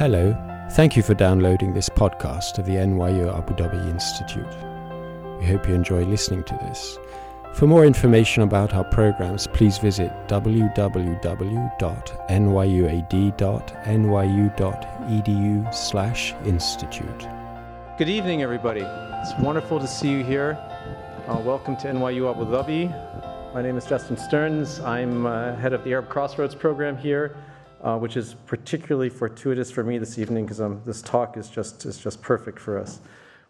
Hello, thank you for downloading this podcast of the NYU Abu Dhabi Institute. We hope you enjoy listening to this. For more information about our programs, please visit www.nyuad.nyu.edu/institute. Good evening, everybody. It's wonderful to see you here. Uh, welcome to NYU Abu Dhabi. My name is Justin Stearns. I'm uh, head of the Arab Crossroads program here, uh, which is particularly fortuitous for me this evening because um, this talk is just, is just perfect for us.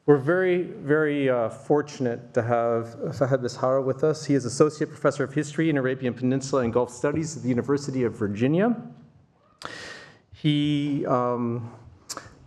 We're very, very uh, fortunate to have Fahad Bishara with us. He is Associate Professor of History in Arabian Peninsula and Gulf Studies at the University of Virginia. He um,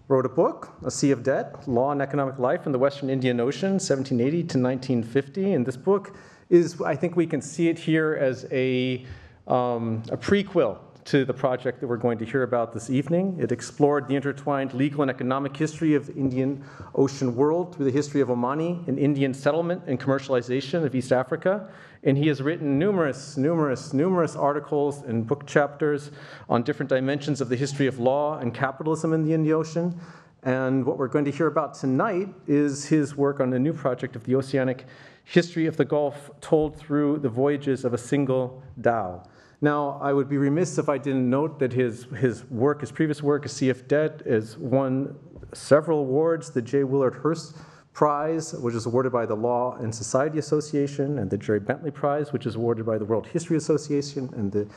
wrote a book, A Sea of Debt Law and Economic Life in the Western Indian Ocean, 1780 to 1950. And this book is, I think we can see it here as a, um, a prequel to the project that we're going to hear about this evening. It explored the intertwined legal and economic history of the Indian Ocean world through the history of Omani and Indian settlement and commercialization of East Africa. And he has written numerous, numerous, numerous articles and book chapters on different dimensions of the history of law and capitalism in the Indian Ocean. And what we're going to hear about tonight is his work on a new project of the oceanic history of the Gulf told through the voyages of a single dhow. Now, I would be remiss if I didn't note that his, his work, his previous work, A Sea of Debt, has won several awards, the J. Willard Hurst Prize, which is awarded by the Law and Society Association, and the Jerry Bentley Prize, which is awarded by the World History Association, and the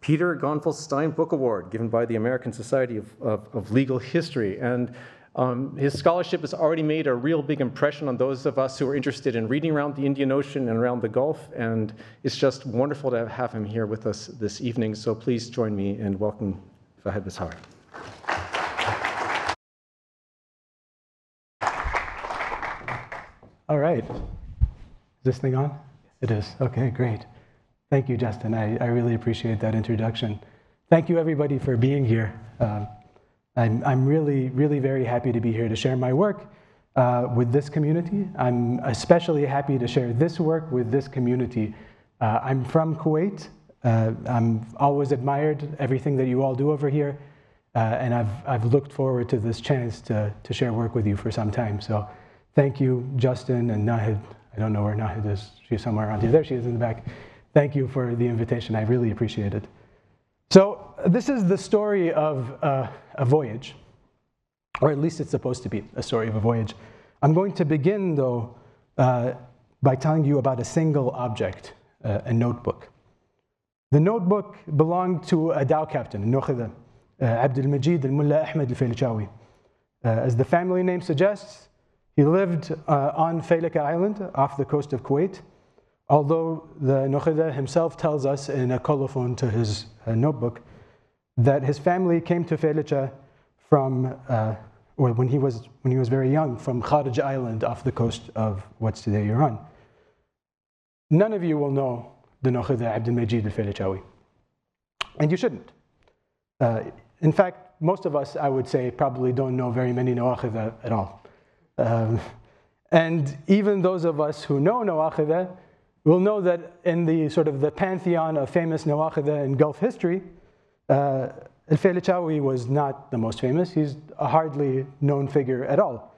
Peter Gonville Stein Book Award, given by the American Society of, of, of Legal History. And um, his scholarship has already made a real big impression on those of us who are interested in reading around the Indian Ocean and around the Gulf, and it's just wonderful to have him here with us this evening. So please join me in welcoming Fahad Bishara. All right. Is this thing on? It is. Okay, great. Thank you, Justin. I, I really appreciate that introduction. Thank you, everybody, for being here. Um, I'm, I'm really, really very happy to be here to share my work uh, with this community. I'm especially happy to share this work with this community. Uh, I'm from Kuwait. Uh, I'm always admired everything that you all do over here. Uh, and I've, I've looked forward to this chance to, to share work with you for some time. So thank you, Justin and Nahid. I don't know where Nahid is. She's somewhere around here. There she is in the back. Thank you for the invitation. I really appreciate it. So this is the story of uh, a voyage, or at least it's supposed to be a story of a voyage. I'm going to begin, though, uh, by telling you about a single object, uh, a notebook. The notebook belonged to a dhow captain, Nukhida, uh, Abd al-Majid al-Mullah Ahmed al-Faylichawi. Uh, as the family name suggests, he lived uh, on Failaka Island off the coast of Kuwait, although the Nukhida himself tells us in a colophon to his uh, notebook that his family came to Failaka from, uh, or when he, was, when he was very young, from Kharg Island off the coast of what's today Iran. None of you will know the Nukhida Abd al-Majid al-Felichawi. And you shouldn't. Uh, in fact, most of us, I would say, probably don't know very many Nawakhida at all. Um, and even those of us who know Nawakhida will know that in the sort of the pantheon of famous Nawakhida in Gulf history, uh, Al-Faylichawi was not the most famous. He's a hardly known figure at all.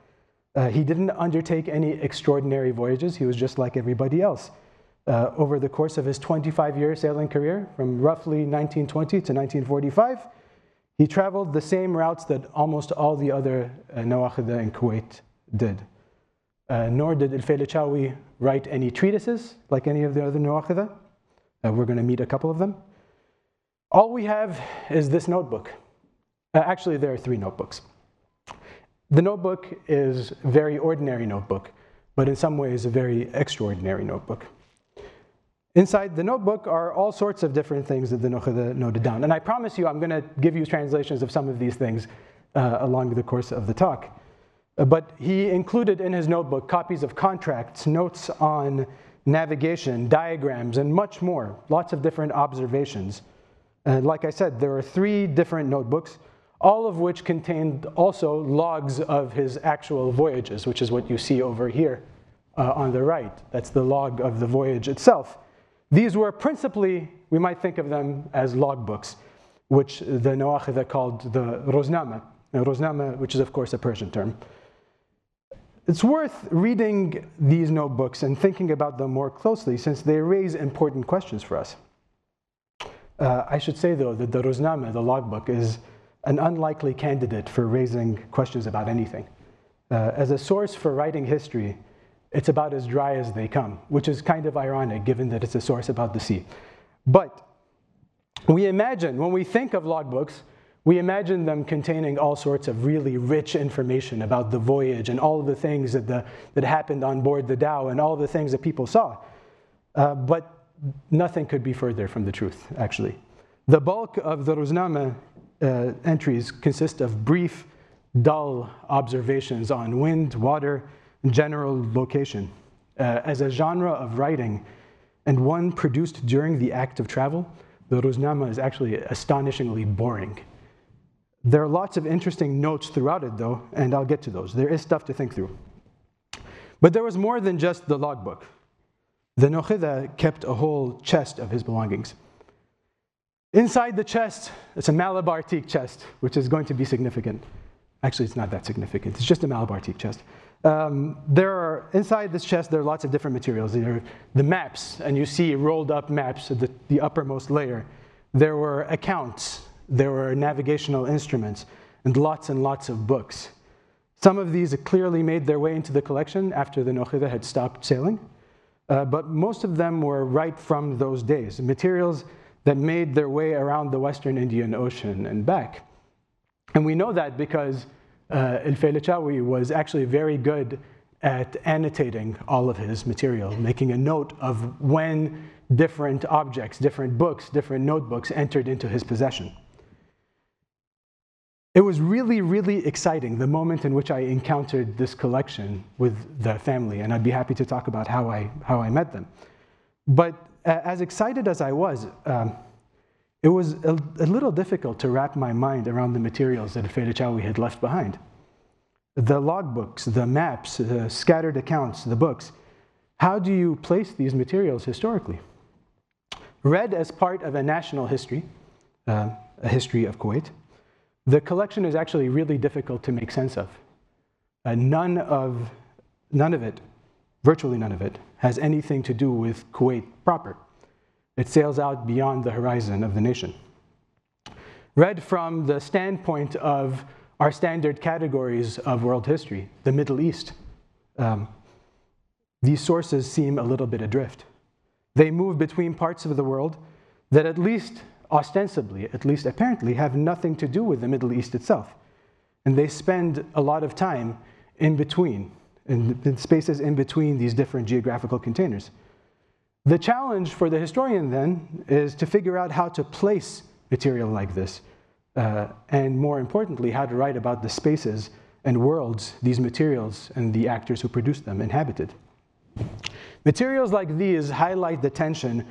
Uh, he didn't undertake any extraordinary voyages. He was just like everybody else. Uh, over the course of his 25-year sailing career, from roughly 1920 to 1945, he traveled the same routes that almost all the other uh, Nawakhida in Kuwait did. Uh, nor did Al-Faylichawi write any treatises like any of the other Nawakhida. Uh, we're going to meet a couple of them. All we have is this notebook. Uh, actually, there are three notebooks. The notebook is a very ordinary notebook, but in some ways a very extraordinary notebook. Inside the notebook are all sorts of different things that the Nukhida noted down. And I promise you, I'm going to give you translations of some of these things uh, along the course of the talk. Uh, but he included in his notebook copies of contracts, notes on navigation, diagrams, and much more, lots of different observations. And like I said, there are three different notebooks, all of which contained also logs of his actual voyages, which is what you see over here uh, on the right. That's the log of the voyage itself. These were principally, we might think of them as logbooks, which the Nawakhida called the Roznama, Roznama, which is, of course, a Persian term. It's worth reading these notebooks and thinking about them more closely since they raise important questions for us. Uh, I should say, though, that the Roznama, the logbook, is an unlikely candidate for raising questions about anything. Uh, as a source for writing history, it's about as dry as they come, which is kind of ironic given that it's a source about the sea. But we imagine, when we think of logbooks, we imagine them containing all sorts of really rich information about the voyage and all of the things that, the, that happened on board the dhow and all the things that people saw. Uh, but nothing could be further from the truth, actually. The bulk of the Roznama uh, entries consist of brief, dull observations on wind, water, and general location. Uh, as a genre of writing, and one produced during the act of travel, the Roznama is actually astonishingly boring. There are lots of interesting notes throughout it, though, and I'll get to those. There is stuff to think through. But there was more than just the logbook. The Nokhida kept a whole chest of his belongings. Inside the chest, it's a Malabar teak chest, which is going to be significant. Actually, it's not that significant. It's just a Malabar teak chest. Um, there are, inside this chest, there are lots of different materials. There are the maps, and you see rolled up maps at the, the uppermost layer. There were accounts, there were navigational instruments, and lots and lots of books. Some of these clearly made their way into the collection after the Nokhida had stopped sailing, uh, but most of them were right from those days, materials that made their way around the Western Indian Ocean and back. And we know that because uh, El was actually very good at annotating all of his material, making a note of when different objects, different books, different notebooks entered into his possession. It was really, really exciting the moment in which I encountered this collection with the family, and I'd be happy to talk about how I, how I met them. But uh, as excited as I was, um, it was a, a, little difficult to wrap my mind around the materials that Felichawi had left behind. The logbooks, the maps, the scattered accounts, the books. How do you place these materials historically? Read as part of a national history, uh, a history of Kuwait, the collection is actually really difficult to make sense of. Uh, none, of none of it, virtually none of it, has anything to do with Kuwait proper. It sails out beyond the horizon of the nation. Read from the standpoint of our standard categories of world history, the Middle East, um, these sources seem a little bit adrift. They move between parts of the world that at least ostensibly, at least apparently, have nothing to do with the Middle East itself. And they spend a lot of time in between, in, in spaces in between these different geographical containers. The challenge for the historian then is to figure out how to place material like this, uh, and more importantly, how to write about the spaces and worlds these materials and the actors who produced them inhabited. Materials like these highlight the tension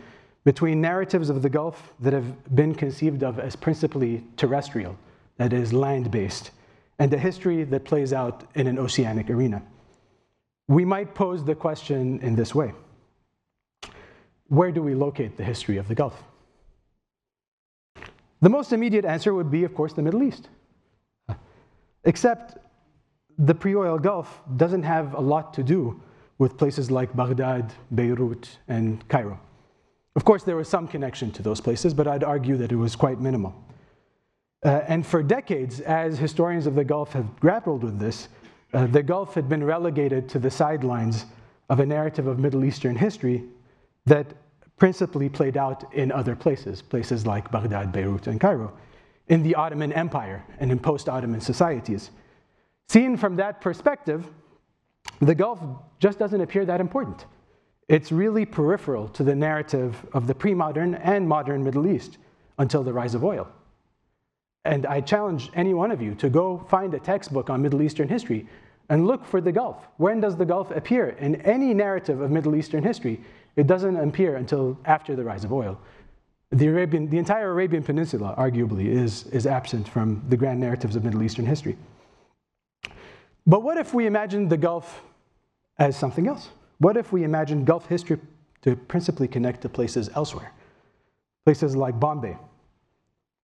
between narratives of the Gulf that have been conceived of as principally terrestrial, that is, land based, and a history that plays out in an oceanic arena. We might pose the question in this way Where do we locate the history of the Gulf? The most immediate answer would be, of course, the Middle East. Except the pre oil Gulf doesn't have a lot to do with places like Baghdad, Beirut, and Cairo. Of course, there was some connection to those places, but I'd argue that it was quite minimal. Uh, and for decades, as historians of the Gulf have grappled with this, uh, the Gulf had been relegated to the sidelines of a narrative of Middle Eastern history that principally played out in other places, places like Baghdad, Beirut, and Cairo, in the Ottoman Empire and in post Ottoman societies. Seen from that perspective, the Gulf just doesn't appear that important. It's really peripheral to the narrative of the pre modern and modern Middle East until the rise of oil. And I challenge any one of you to go find a textbook on Middle Eastern history and look for the Gulf. When does the Gulf appear in any narrative of Middle Eastern history? It doesn't appear until after the rise of oil. The, Arabian, the entire Arabian Peninsula, arguably, is, is absent from the grand narratives of Middle Eastern history. But what if we imagine the Gulf as something else? What if we imagine Gulf history to principally connect to places elsewhere? Places like Bombay,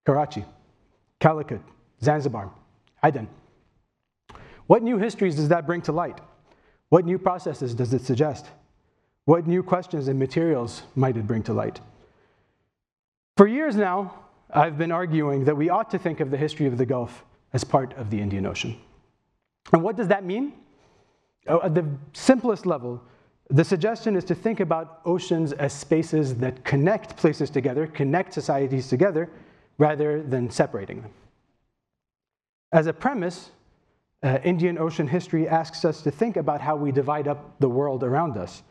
Karachi, Calicut, Zanzibar, Aden. What new histories does that bring to light? What new processes does it suggest? What new questions and materials might it bring to light? For years now, I've been arguing that we ought to think of the history of the Gulf as part of the Indian Ocean. And what does that mean? At the simplest level, the suggestion is to think about oceans as spaces that connect places together, connect societies together, rather than separating them. As a premise, uh, Indian Ocean history asks us to think about how we divide up the world around us.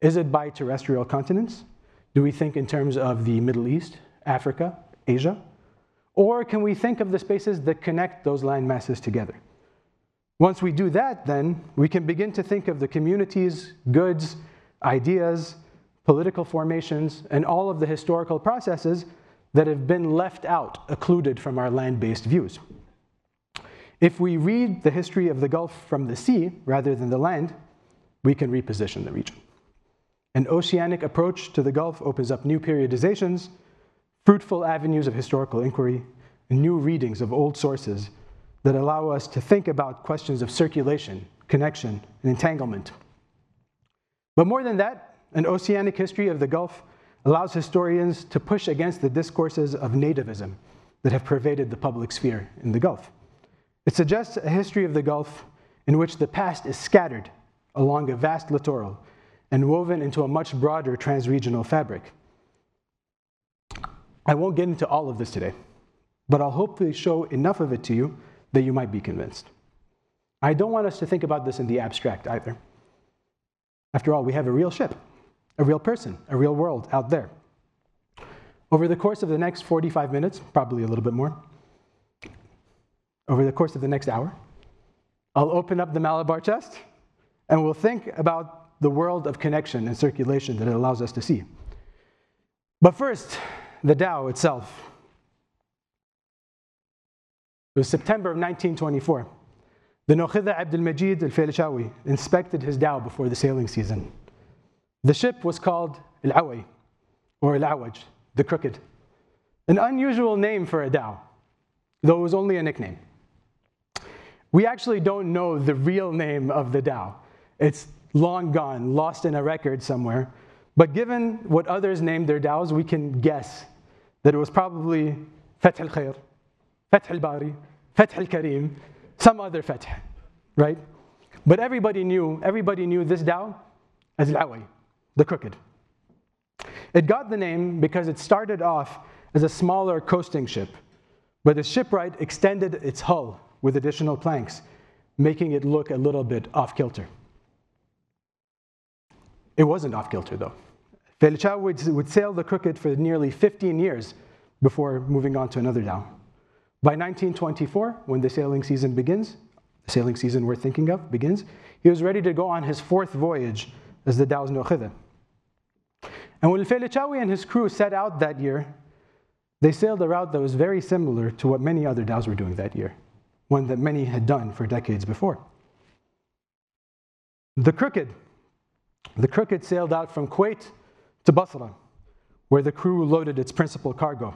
Is it by terrestrial continents? Do we think in terms of the Middle East, Africa, Asia? Or can we think of the spaces that connect those land masses together? Once we do that, then we can begin to think of the communities, goods, ideas, political formations, and all of the historical processes that have been left out, occluded from our land based views. If we read the history of the Gulf from the sea rather than the land, we can reposition the region. An oceanic approach to the Gulf opens up new periodizations, fruitful avenues of historical inquiry, and new readings of old sources that allow us to think about questions of circulation, connection, and entanglement. But more than that, an oceanic history of the Gulf allows historians to push against the discourses of nativism that have pervaded the public sphere in the Gulf. It suggests a history of the Gulf in which the past is scattered along a vast littoral and woven into a much broader transregional fabric. I won't get into all of this today, but I'll hopefully show enough of it to you that you might be convinced. I don't want us to think about this in the abstract either. After all, we have a real ship, a real person, a real world out there. Over the course of the next 45 minutes, probably a little bit more, over the course of the next hour. I'll open up the Malabar chest and we'll think about the world of connection and circulation that it allows us to see. But first, the dhow itself. It was September of 1924. The Nokhida Abdul Majid al Failishawi inspected his dhow before the sailing season. The ship was called Al Awai, or Al Awaj, the crooked. An unusual name for a dhow, though it was only a nickname. We actually don't know the real name of the dhow. It's long gone, lost in a record somewhere. But given what others named their dhows, we can guess that it was probably Fath al Khair, Fath al Bari, Fath al Karim, some other Fath, right? But everybody knew, everybody knew this dhow as Al Awi, the crooked. It got the name because it started off as a smaller coasting ship, but the shipwright extended its hull with additional planks, making it look a little bit off kilter. It wasn't off kilter though. Felicia would, would sail the Crooked for nearly 15 years before moving on to another dhow. By 1924, when the sailing season begins, the sailing season we're thinking of begins, he was ready to go on his fourth voyage as the dhow's Nokhida. And when Felichawi and his crew set out that year, they sailed a route that was very similar to what many other dhows were doing that year one that many had done for decades before. The Crooked. The Crooked sailed out from Kuwait to Basra, where the crew loaded its principal cargo,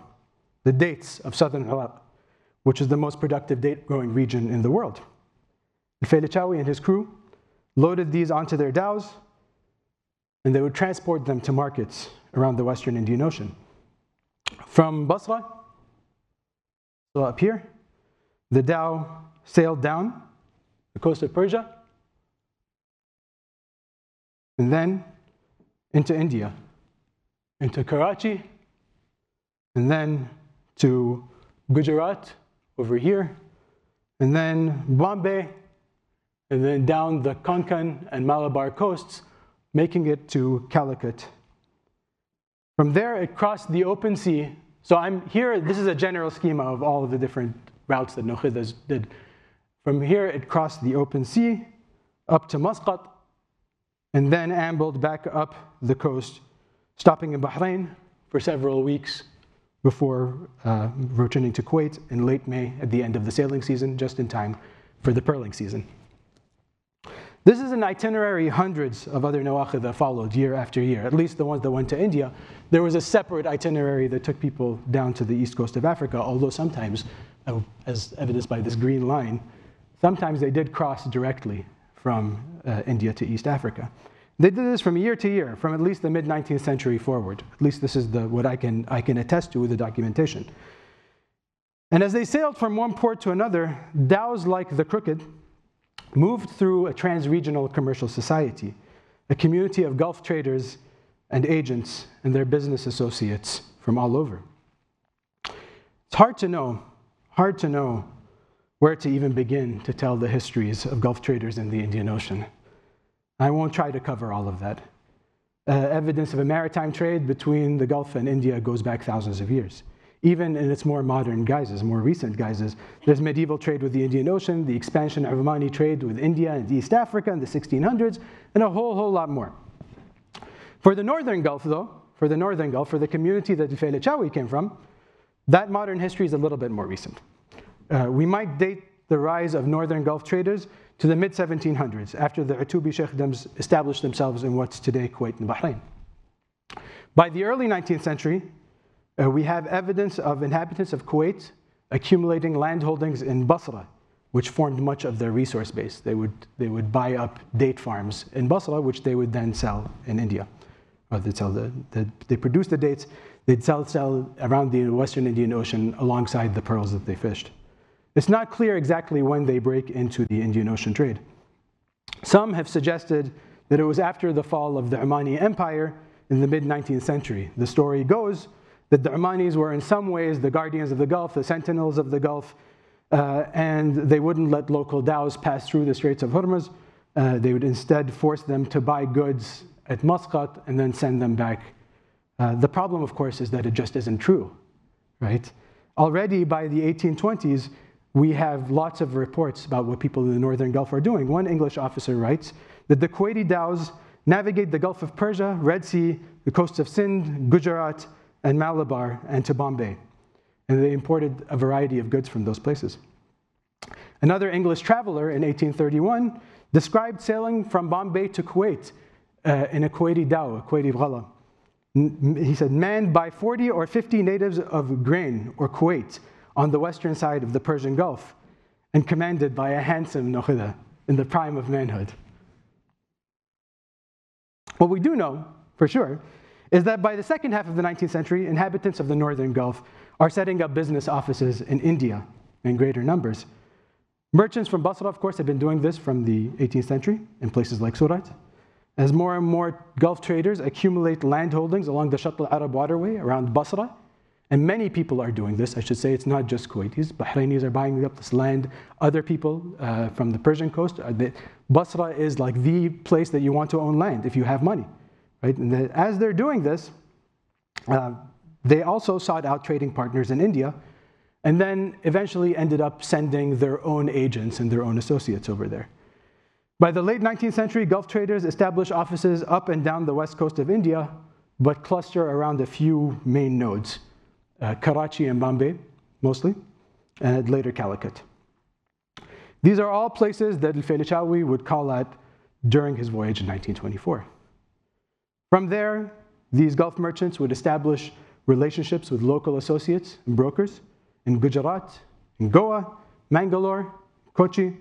the dates of southern Iraq, which is the most productive date growing region in the world. Felichawi and his crew loaded these onto their dhows, and they would transport them to markets around the western Indian Ocean. From Basra, so up here, the dhow sailed down the coast of Persia and then into India, into Karachi, and then to Gujarat over here, and then Bombay, and then down the Konkan and Malabar coasts, making it to Calicut. From there, it crossed the open sea. So I'm here, this is a general schema of all of the different routes that Nokhidas did. From here, it crossed the open sea up to Muscat and then ambled back up the coast, stopping in Bahrain for several weeks before uh, returning to Kuwait in late May at the end of the sailing season, just in time for the pearling season. This is an itinerary hundreds of other Nawakhida followed year after year, at least the ones that went to India. There was a separate itinerary that took people down to the east coast of Africa, although sometimes uh, as evidenced by this green line, sometimes they did cross directly from uh, India to East Africa. They did this from year to year, from at least the mid 19th century forward. At least this is the, what I can, I can attest to with the documentation. And as they sailed from one port to another, dhows like the Crooked moved through a trans regional commercial society, a community of Gulf traders and agents and their business associates from all over. It's hard to know, hard to know where to even begin to tell the histories of Gulf traders in the Indian Ocean. I won't try to cover all of that. Uh, evidence of a maritime trade between the Gulf and India goes back thousands of years. Even in its more modern guises, more recent guises, there's medieval trade with the Indian Ocean, the expansion of Omani trade with India and East Africa in the 1600s, and a whole, whole lot more. For the Northern Gulf, though, for the Northern Gulf, for the community that Feilachawi came from, that modern history is a little bit more recent. Uh, we might date the rise of Northern Gulf traders to the mid 1700s, after the Utubi Sheikhdoms established themselves in what's today Kuwait and Bahrain. By the early 19th century, uh, we have evidence of inhabitants of Kuwait accumulating land holdings in Basra, which formed much of their resource base. They would, they would buy up date farms in Basra, which they would then sell in India. Or they'd sell the, the, they produce the dates, they'd sell, sell around the Western Indian Ocean alongside the pearls that they fished. It's not clear exactly when they break into the Indian Ocean trade. Some have suggested that it was after the fall of the Omani Empire in the mid 19th century. The story goes that the Omanis were in some ways the guardians of the Gulf, the sentinels of the Gulf, uh, and they wouldn't let local dhows pass through the Straits of Hormuz. Uh, they would instead force them to buy goods at Muscat and then send them back. Uh, the problem, of course, is that it just isn't true, right? Already by the 1820s, we have lots of reports about what people in the Northern Gulf are doing. One English officer writes that the Kuwaiti dhows navigate the Gulf of Persia, Red Sea, the coasts of Sindh, Gujarat, and Malabar, and to Bombay. And they imported a variety of goods from those places. Another English traveler in 1831 described sailing from Bombay to Kuwait uh, in a Kuwaiti dhow, a Kuwaiti ghala. He said, manned by 40 or 50 natives of Grane or Kuwait on the western side of the Persian Gulf and commanded by a handsome Nokhida in the prime of manhood. What we do know, for sure, is that by the second half of the 19th century, inhabitants of the northern Gulf are setting up business offices in India in greater numbers. Merchants from Basra, of course, have been doing this from the 18th century in places like Surat. As more and more Gulf traders accumulate land holdings along the Shatt al-Arab waterway around Basra, and many people are doing this. I should say it's not just Kuwaitis. Bahrainis are buying up this land. Other people uh, from the Persian coast. Uh, the, Basra is like the place that you want to own land if you have money. Right? And the, as they're doing this, uh, they also sought out trading partners in India and then eventually ended up sending their own agents and their own associates over there. By the late 19th century, Gulf traders established offices up and down the west coast of India, but cluster around a few main nodes uh, Karachi and Bombay, mostly, and later Calicut. These are all places that Al-Feilachawi would call at during his voyage in 1924. From there, these Gulf merchants would establish relationships with local associates and brokers in Gujarat, in Goa, Mangalore, Kochi,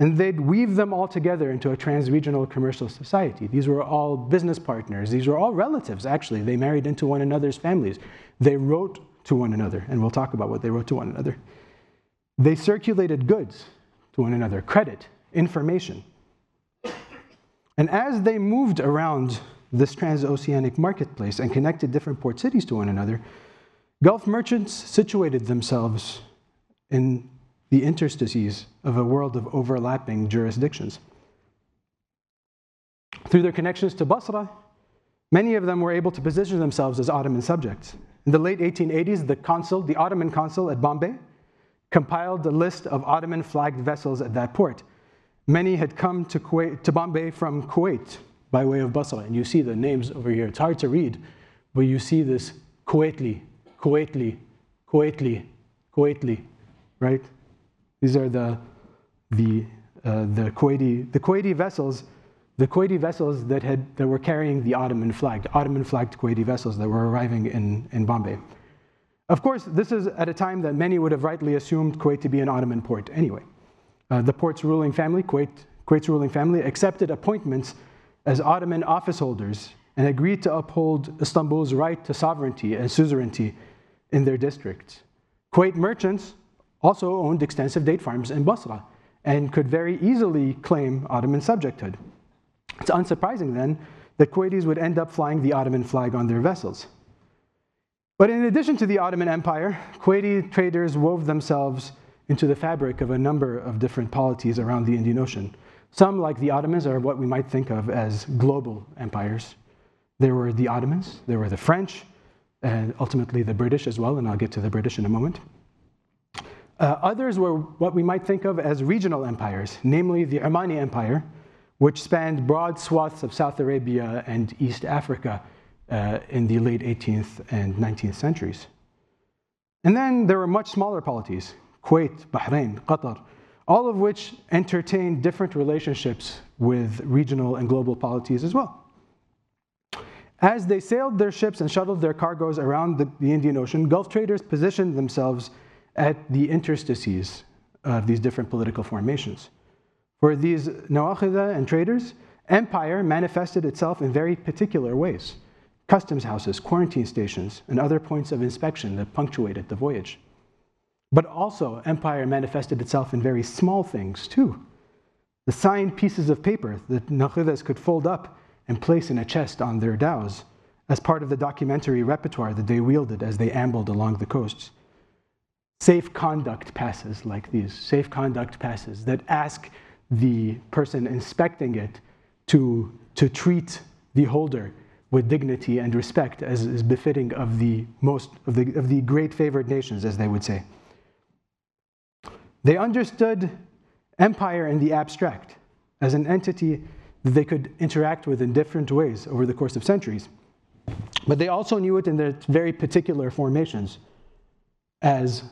and they'd weave them all together into a trans-regional commercial society. These were all business partners. These were all relatives, actually. They married into one another's families. They wrote to one another, and we'll talk about what they wrote to one another. They circulated goods to one another, credit, information. And as they moved around this transoceanic marketplace and connected different port cities to one another, Gulf merchants situated themselves in the interstices of a world of overlapping jurisdictions. Through their connections to Basra, many of them were able to position themselves as Ottoman subjects. In the late 1880s, the consul, the Ottoman consul at Bombay, compiled a list of Ottoman flagged vessels at that port. Many had come to, Kuwait, to Bombay from Kuwait by way of Basra, and you see the names over here. It's hard to read, but you see this Kuwaitli, Kuwaitli, Kuwaitli, Kuwaitli, right? These are the, the, uh, the, Kuwaiti, the Kuwaiti vessels, the Kuwaiti vessels that, had, that were carrying the Ottoman flag, Ottoman flagged Kuwaiti vessels that were arriving in, in Bombay. Of course, this is at a time that many would have rightly assumed Kuwait to be an Ottoman port anyway. Uh, the port's ruling family, Kuwait, Kuwait's ruling family, accepted appointments as Ottoman office holders and agreed to uphold Istanbul's right to sovereignty and suzerainty in their district. Kuwait merchants also owned extensive date farms in Basra and could very easily claim Ottoman subjecthood. It's unsurprising then that Kuwaitis would end up flying the Ottoman flag on their vessels. But in addition to the Ottoman Empire, Kuwaiti traders wove themselves into the fabric of a number of different polities around the Indian Ocean. Some, like the Ottomans, are what we might think of as global empires. There were the Ottomans, there were the French, and ultimately the British as well, and I'll get to the British in a moment. Uh, others were what we might think of as regional empires, namely the Omani Empire, which spanned broad swaths of South Arabia and East Africa uh, in the late 18th and 19th centuries. And then there were much smaller polities Kuwait, Bahrain, Qatar, all of which entertained different relationships with regional and global polities as well. As they sailed their ships and shuttled their cargoes around the, the Indian Ocean, Gulf traders positioned themselves at the interstices of these different political formations. For these Nawakhidah and traders, empire manifested itself in very particular ways customs houses, quarantine stations, and other points of inspection that punctuated the voyage. But also, empire manifested itself in very small things too. The signed pieces of paper that Nakhidas could fold up and place in a chest on their dhows as part of the documentary repertoire that they wielded as they ambled along the coasts safe conduct passes like these, safe conduct passes that ask the person inspecting it to, to treat the holder with dignity and respect as is befitting of the most of the, of the great favored nations, as they would say. They understood empire in the abstract as an entity that they could interact with in different ways over the course of centuries. But they also knew it in their very particular formations as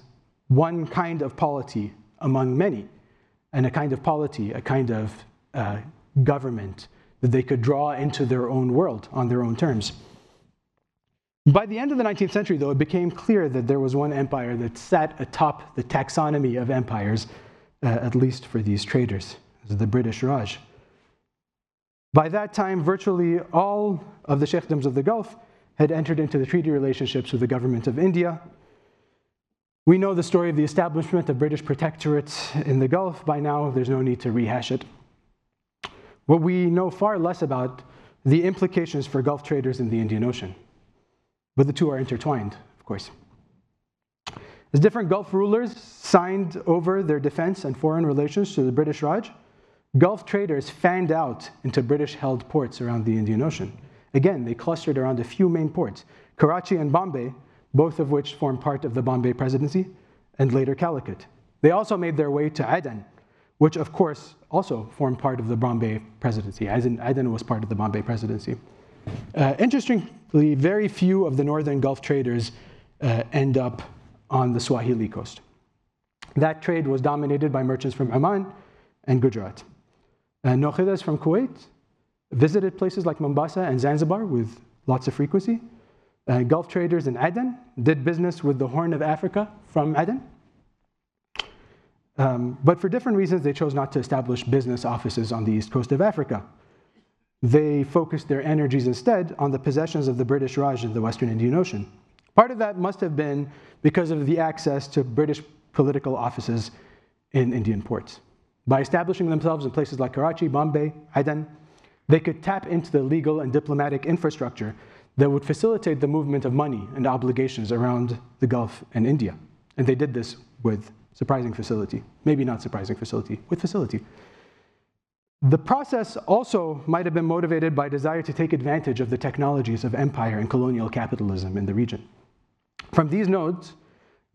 one kind of polity among many, and a kind of polity, a kind of uh, government that they could draw into their own world on their own terms. By the end of the 19th century, though, it became clear that there was one empire that sat atop the taxonomy of empires, uh, at least for these traders, the British Raj. By that time, virtually all of the sheikdoms of the Gulf had entered into the treaty relationships with the government of India, we know the story of the establishment of British protectorates in the Gulf. By now, there's no need to rehash it. What we know far less about the implications for Gulf traders in the Indian Ocean. But the two are intertwined, of course. As different Gulf rulers signed over their defense and foreign relations to the British Raj, Gulf traders fanned out into British held ports around the Indian Ocean. Again, they clustered around a few main ports Karachi and Bombay both of which formed part of the Bombay Presidency and later Calicut. They also made their way to Aden, which of course also formed part of the Bombay Presidency. Aden was part of the Bombay Presidency. Uh, interestingly, very few of the northern Gulf traders uh, end up on the Swahili coast. That trade was dominated by merchants from Oman and Gujarat. Uh, from Kuwait visited places like Mombasa and Zanzibar with lots of frequency. Uh, Gulf traders in Aden did business with the Horn of Africa from Aden. Um, but for different reasons, they chose not to establish business offices on the east coast of Africa. They focused their energies instead on the possessions of the British Raj in the Western Indian Ocean. Part of that must have been because of the access to British political offices in Indian ports. By establishing themselves in places like Karachi, Bombay, Aden, they could tap into the legal and diplomatic infrastructure that would facilitate the movement of money and obligations around the Gulf and India. And they did this with surprising facility. Maybe not surprising facility, with facility. The process also might have been motivated by desire to take advantage of the technologies of empire and colonial capitalism in the region. From these nodes,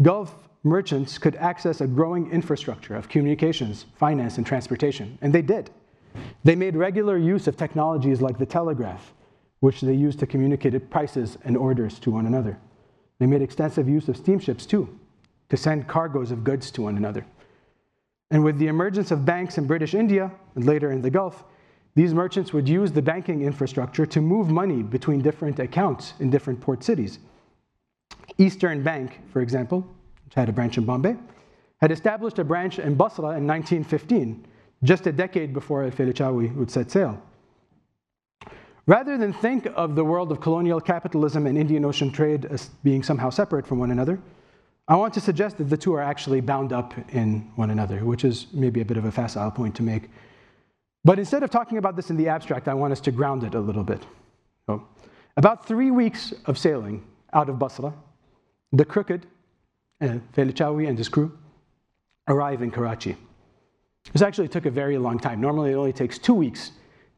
Gulf merchants could access a growing infrastructure of communications, finance, and transportation, and they did. They made regular use of technologies like the telegraph, which they used to communicate prices and orders to one another. They made extensive use of steamships too, to send cargoes of goods to one another. And with the emergence of banks in British India and later in the Gulf, these merchants would use the banking infrastructure to move money between different accounts in different port cities. Eastern Bank, for example, which had a branch in Bombay, had established a branch in Basra in 1915, just a decade before Al-Felichawi would set sail. Rather than think of the world of colonial capitalism and Indian Ocean trade as being somehow separate from one another, I want to suggest that the two are actually bound up in one another, which is maybe a bit of a facile point to make. But instead of talking about this in the abstract, I want us to ground it a little bit. So, about three weeks of sailing out of Basra, the Crooked, uh, Felichawi and his crew, arrive in Karachi. This actually took a very long time. Normally, it only takes two weeks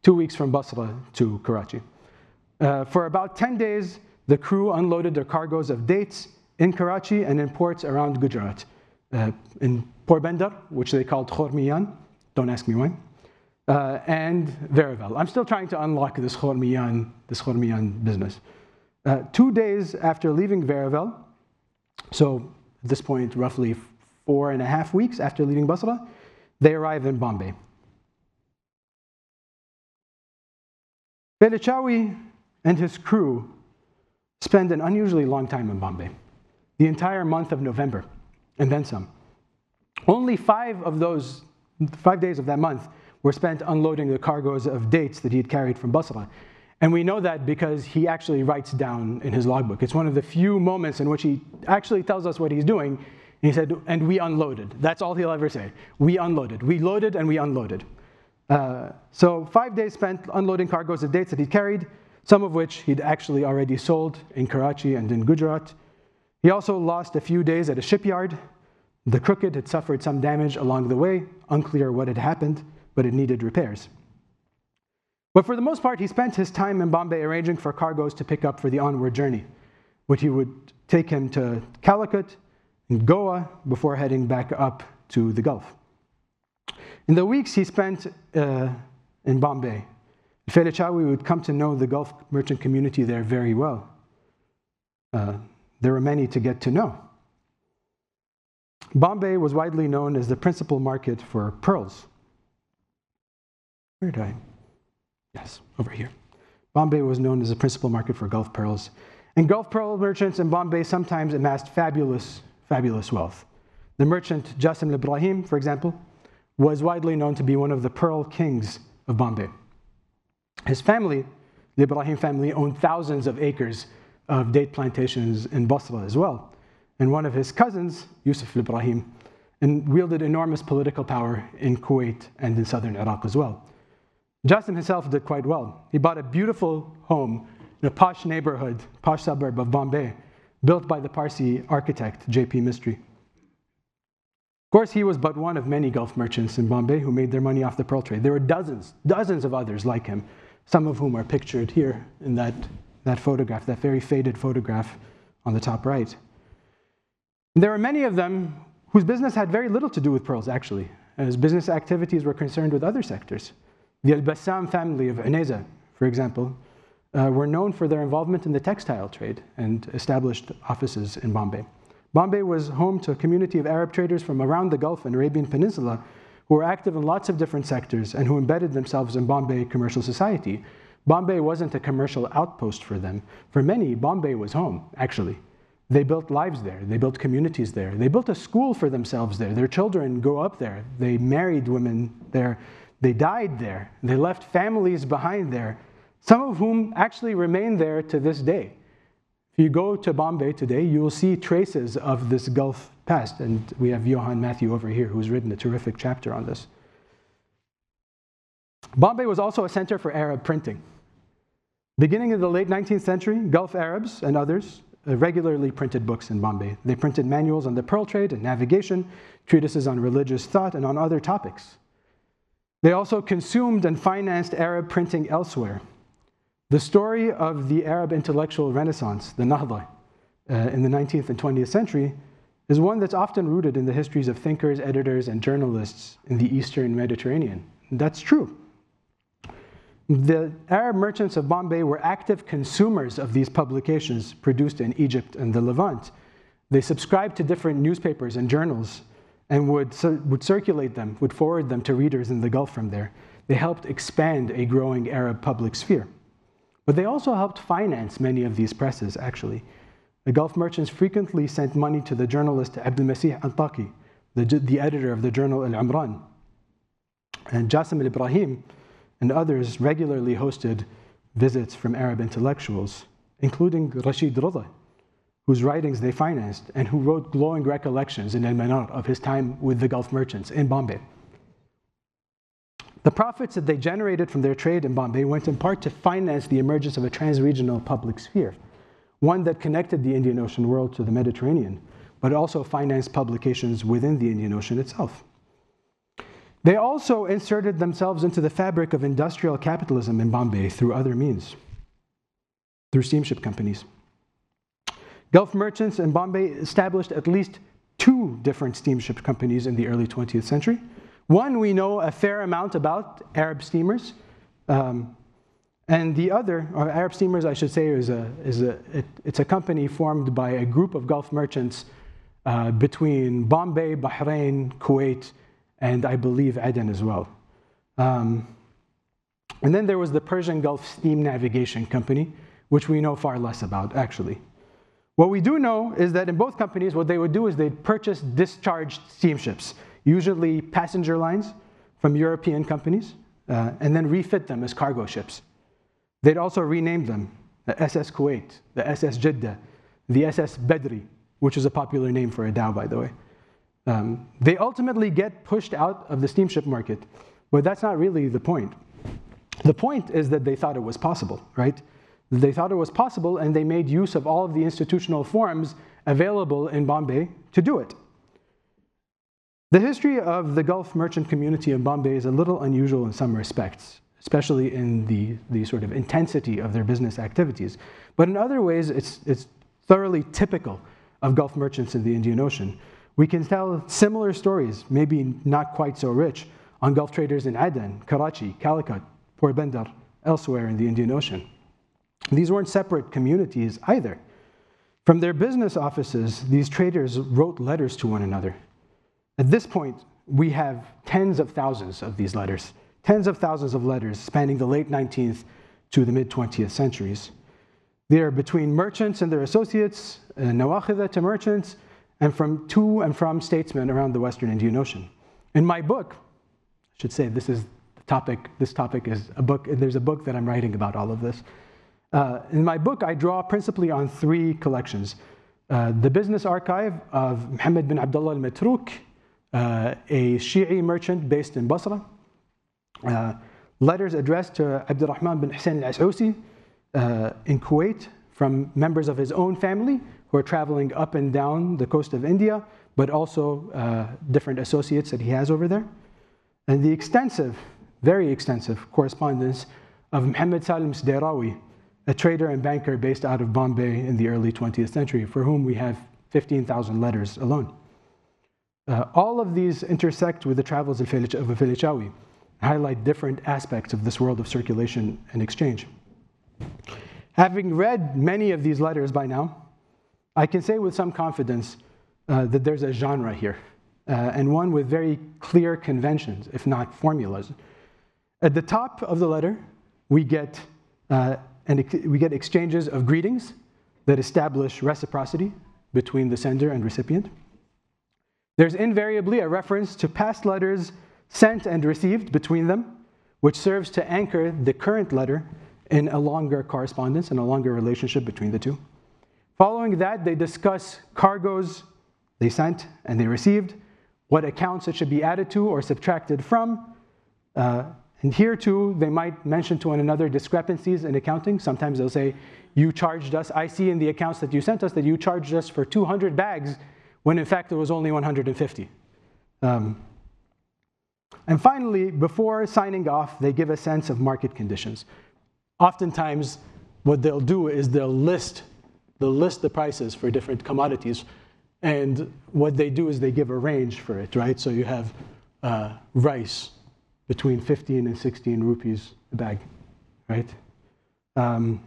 two weeks from Basra to Karachi. Uh, for about 10 days, the crew unloaded their cargoes of dates in Karachi and in ports around Gujarat. Uh, in Porbandar, which they called Khormiyan, don't ask me why, uh, and Veraval. I'm still trying to unlock this Khormiyan, this Khormiyan business. Uh, two days after leaving Veraval, so at this point, roughly four and a half weeks after leaving Basra, they arrive in Bombay. Felichawi and his crew spend an unusually long time in Bombay, the entire month of November, and then some. Only five of those, five days of that month, were spent unloading the cargoes of dates that he had carried from Basra. And we know that because he actually writes down in his logbook. It's one of the few moments in which he actually tells us what he's doing. And he said, and we unloaded. That's all he'll ever say. We unloaded. We loaded and we unloaded. Uh, so five days spent unloading cargoes of dates that he'd carried, some of which he'd actually already sold in Karachi and in Gujarat. He also lost a few days at a shipyard. The Crooked had suffered some damage along the way, unclear what had happened, but it needed repairs. But for the most part, he spent his time in Bombay arranging for cargoes to pick up for the onward journey, which he would take him to Calicut and Goa before heading back up to the Gulf. In the weeks he spent uh, in Bombay, Felichawi would come to know the Gulf merchant community there very well. Uh, there were many to get to know. Bombay was widely known as the principal market for pearls. Where did I? Yes, over here. Bombay was known as the principal market for Gulf pearls. And Gulf pearl merchants in Bombay sometimes amassed fabulous, fabulous wealth. The merchant Jasim Ibrahim, for example, was widely known to be one of the pearl kings of Bombay. His family, the Ibrahim family, owned thousands of acres of date plantations in Basra as well. And one of his cousins, Yusuf Ibrahim, and wielded enormous political power in Kuwait and in southern Iraq as well. Jasim himself did quite well. He bought a beautiful home in a posh neighborhood, posh suburb of Bombay, built by the Parsi architect J.P. Mistry. Of course, he was but one of many Gulf merchants in Bombay who made their money off the pearl trade. There were dozens, dozens of others like him, some of whom are pictured here in that, that photograph, that very faded photograph on the top right. And there were many of them whose business had very little to do with pearls, actually, as business activities were concerned with other sectors. The Al Bassam family of Unayza, for example, uh, were known for their involvement in the textile trade and established offices in Bombay. Bombay was home to a community of Arab traders from around the Gulf and Arabian Peninsula who were active in lots of different sectors and who embedded themselves in Bombay commercial society. Bombay wasn't a commercial outpost for them. For many, Bombay was home, actually. They built lives there, they built communities there, they built a school for themselves there. Their children grew up there, they married women there, they died there, they left families behind there, some of whom actually remain there to this day. You go to Bombay today, you will see traces of this Gulf past. And we have Johan Mathew over here who's written a terrific chapter on this. Bombay was also a center for Arab printing. Beginning in the late 19th century, Gulf Arabs and others uh, regularly printed books in Bombay. They printed manuals on the pearl trade and navigation, treatises on religious thought, and on other topics. They also consumed and financed Arab printing elsewhere. The story of the Arab intellectual renaissance, the Nahda, uh, in the 19th and 20th century, is one that's often rooted in the histories of thinkers, editors, and journalists in the Eastern Mediterranean. That's true. The Arab merchants of Bombay were active consumers of these publications produced in Egypt and the Levant. They subscribed to different newspapers and journals and would, would circulate them, would forward them to readers in the Gulf from there. They helped expand a growing Arab public sphere. But they also helped finance many of these presses, actually. The Gulf merchants frequently sent money to the journalist Abdul Masih Antaki, the, the editor of the journal Al Umran. And Jassim al Ibrahim and others regularly hosted visits from Arab intellectuals, including Rashid Rida, whose writings they financed and who wrote glowing recollections in Al Manar of his time with the Gulf merchants in Bombay. The profits that they generated from their trade in Bombay went in part to finance the emergence of a trans-regional public sphere, one that connected the Indian Ocean world to the Mediterranean, but also financed publications within the Indian Ocean itself. They also inserted themselves into the fabric of industrial capitalism in Bombay through other means, through steamship companies. Gulf merchants in Bombay established at least two different steamship companies in the early 20th century. One we know a fair amount about, Arab steamers. Um, and the other, or Arab steamers, I should say, is a, is a, it, it's a company formed by a group of Gulf merchants uh, between Bombay, Bahrain, Kuwait, and I believe Aden as well. Um, and then there was the Persian Gulf Steam Navigation Company, which we know far less about, actually. What we do know is that in both companies, what they would do is they'd purchase discharged steamships, usually passenger lines from European companies, uh, and then refit them as cargo ships. They'd also rename them the SS Kuwait, the SS Jeddah, the SS Bedri, which is a popular name for a dhow, by the way. Um, they ultimately get pushed out of the steamship market, but that's not really the point. The point is that they thought it was possible, right? They thought it was possible and they made use of all of the institutional forms available in Bombay to do it. The history of the Gulf merchant community in Bombay is a little unusual in some respects, especially in the, the sort of intensity of their business activities. But in other ways, it's, it's thoroughly typical of Gulf merchants in the Indian Ocean. We can tell similar stories, maybe not quite so rich, on Gulf traders in Aden, Karachi, Calicut, Porbandar, elsewhere in the Indian Ocean. These weren't separate communities either. From their business offices, these traders wrote letters to one another. At this point, we have tens of thousands of these letters, tens of thousands of letters spanning the late 19th to the mid 20th centuries. They are between merchants and their associates, uh, nawakhida to merchants, and from to and from statesmen around the Western Indian Ocean. In my book, I should say this is the topic, this topic is a book, and there's a book that I'm writing about all of this. Uh, in my book, I draw principally on three collections. Uh, the business archive of Muhammad bin Abdullah al-Matruk, uh, a Shi'i merchant based in Basra. Uh, letters addressed to Abdurrahman bin Hussein al-As'usi uh, in Kuwait from members of his own family who are traveling up and down the coast of India, but also uh, different associates that he has over there. And the extensive, very extensive correspondence of Muhammad Salim Sdairawi, a trader and banker based out of Bombay in the early 20th century, for whom we have 15,000 letters alone. Uh, all of these intersect with the travels of Felichawi, highlight different aspects of this world of circulation and exchange. Having read many of these letters by now, I can say with some confidence uh, that there's a genre here, uh, and one with very clear conventions, if not formulas. At the top of the letter, we get uh, and we get exchanges of greetings that establish reciprocity between the sender and recipient. There's invariably a reference to past letters sent and received between them, which serves to anchor the current letter in a longer correspondence and a longer relationship between the two. Following that, they discuss cargoes they sent and they received, what accounts it should be added to or subtracted from, uh, and here too, they might mention to one another discrepancies in accounting. Sometimes they'll say, You charged us, I see in the accounts that you sent us that you charged us for 200 bags when in fact it was only 150. Um, and finally, before signing off, they give a sense of market conditions. Oftentimes, what they'll do is they'll list, they'll list the prices for different commodities. And what they do is they give a range for it, right? So you have uh, rice, between 15 and 16 rupees a bag, right? Um,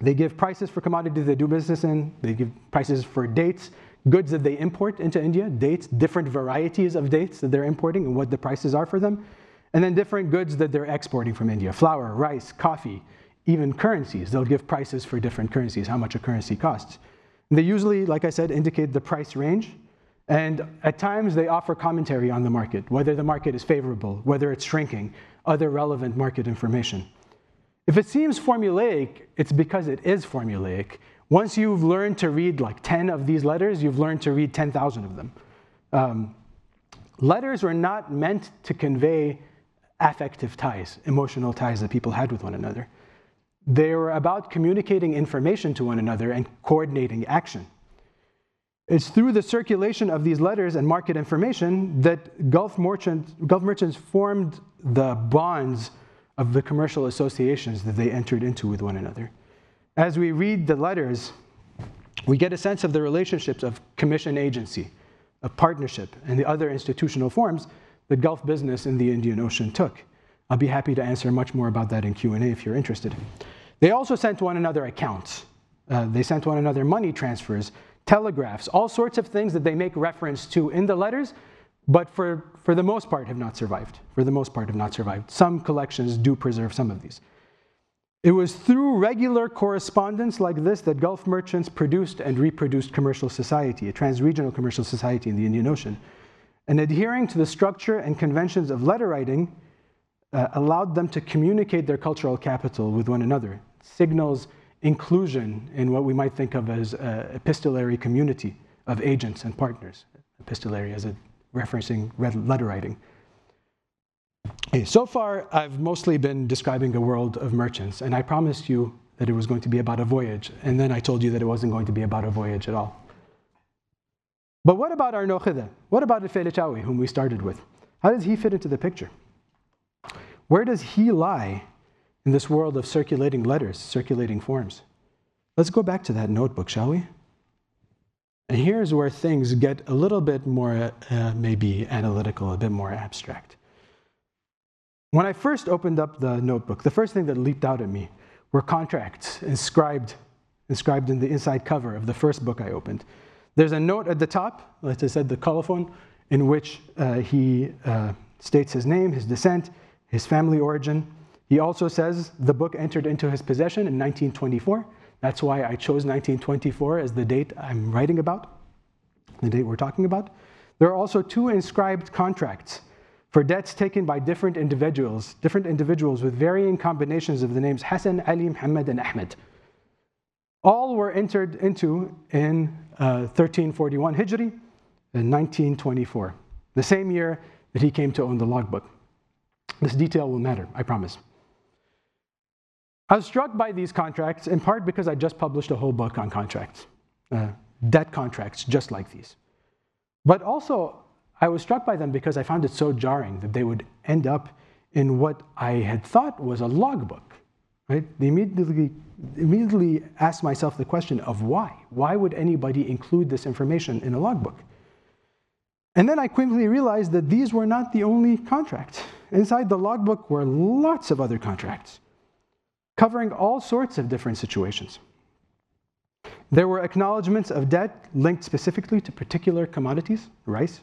they give prices for commodities they do business in. They give prices for dates, goods that they import into India, dates, different varieties of dates that they're importing and what the prices are for them. And then different goods that they're exporting from India flour, rice, coffee, even currencies. They'll give prices for different currencies, how much a currency costs. And They usually, like I said, indicate the price range. And at times they offer commentary on the market, whether the market is favorable, whether it's shrinking, other relevant market information. If it seems formulaic, it's because it is formulaic. Once you've learned to read like 10 of these letters, you've learned to read 10,000 of them. Um, letters were not meant to convey affective ties, emotional ties that people had with one another. They were about communicating information to one another and coordinating action. It's through the circulation of these letters and market information that Gulf Gulf merchants formed the bonds of the commercial associations that they entered into with one another. As we read the letters, we get a sense of the relationships of commission agency, of partnership, and the other institutional forms that Gulf business in the Indian Ocean took. I'll be happy to answer much more about that in Q&A if you're interested. They also sent one another accounts. Uh, they sent one another money transfers, telegraphs, all sorts of things that they make reference to in the letters, but for, for the most part have not survived. For the most part have not survived. Some collections do preserve some of these. It was through regular correspondence like this that Gulf merchants produced and reproduced commercial society, a transregional commercial society in the Indian Ocean. And adhering to the structure and conventions of letter writing uh, allowed them to communicate their cultural capital with one another, signals inclusion in what we might think of as an epistolary community of agents and partners. Epistolary as a referencing letter writing. Okay, so far, I've mostly been describing a world of merchants, and I promised you that it was going to be about a voyage, and then I told you that it wasn't going to be about a voyage at all. But what about our Nokhida? What about Ifelichawi, whom we started with? How does he fit into the picture? Where does he lie in this world of circulating letters, circulating forms. Let's go back to that notebook, shall we? And here's where things get a little bit more, uh, maybe analytical, a bit more abstract. When I first opened up the notebook, the first thing that leaped out at me were contracts inscribed, inscribed in the inside cover of the first book I opened. There's a note at the top, like I said, the colophon, in which uh, he uh, states his name, his descent, his family origin, he also says the book entered into his possession in 1924. That's why I chose 1924 as the date I'm writing about, the date we're talking about. There are also two inscribed contracts for debts taken by different individuals, different individuals with varying combinations of the names Hassan, Ali, Muhammad, and Ahmed. All were entered into in uh, 1341 Hijri in 1924, the same year that he came to own the logbook. This detail will matter, I promise. I was struck by these contracts in part because I just published a whole book on contracts, uh, debt contracts just like these. But also, I was struck by them because I found it so jarring that they would end up in what I had thought was a logbook. Right? They immediately, immediately asked myself the question of why. Why would anybody include this information in a logbook? And then I quickly realized that these were not the only contracts. Inside the logbook were lots of other contracts covering all sorts of different situations. There were acknowledgments of debt linked specifically to particular commodities, rice.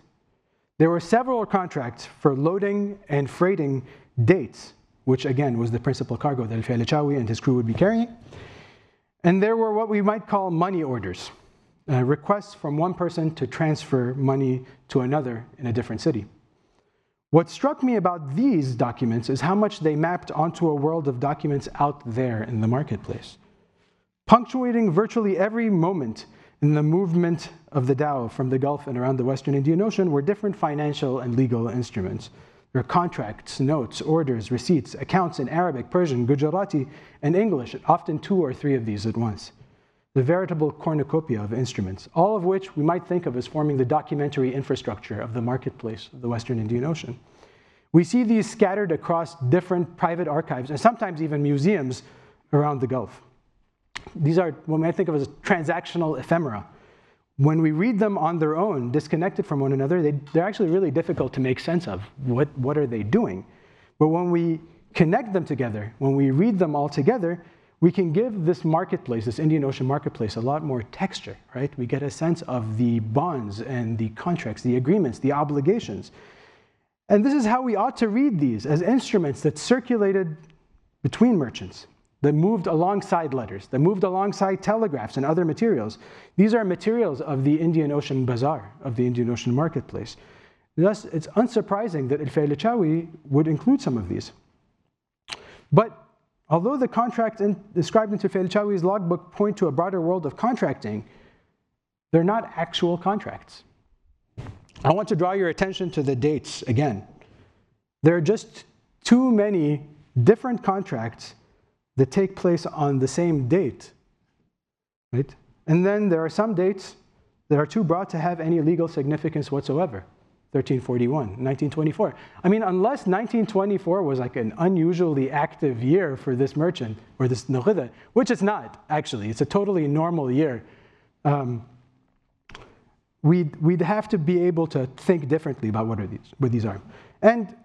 There were several contracts for loading and freighting dates, which again was the principal cargo that Al-Faylachawi and his crew would be carrying. And there were what we might call money orders, uh, requests from one person to transfer money to another in a different city. What struck me about these documents is how much they mapped onto a world of documents out there in the marketplace, punctuating virtually every moment in the movement of the dhow from the Gulf and around the Western Indian Ocean were different financial and legal instruments. There are contracts, notes, orders, receipts, accounts in Arabic, Persian, Gujarati, and English, often two or three of these at once. The veritable cornucopia of instruments, all of which we might think of as forming the documentary infrastructure of the marketplace of the Western Indian Ocean. We see these scattered across different private archives and sometimes even museums around the Gulf. These are what might think of as transactional ephemera. When we read them on their own, disconnected from one another, they, are actually really difficult to make sense of. What, what are they doing? But when we connect them together, when we read them all together, we can give this marketplace, this Indian Ocean marketplace, a lot more texture, right? We get a sense of the bonds and the contracts, the agreements, the obligations and this is how we ought to read these as instruments that circulated between merchants, that moved alongside letters, that moved alongside telegraphs and other materials. These are materials of the Indian Ocean Bazaar, of the Indian Ocean Marketplace. Thus, it's unsurprising that Al-Faylachawi would include some of these. But although the contracts in, described in Al-Faylachawi's logbook point to a broader world of contracting, they're not actual contracts. I want to draw your attention to the dates again. There are just too many different contracts that take place on the same date. Right? And then there are some dates that are too broad to have any legal significance whatsoever. 1341, 1924. I mean, unless 1924 was like an unusually active year for this merchant or this Nukhida, which it's not, actually. It's a totally normal year. Um, we'd, we'd have to be able to think differently about what, are these, what these are. And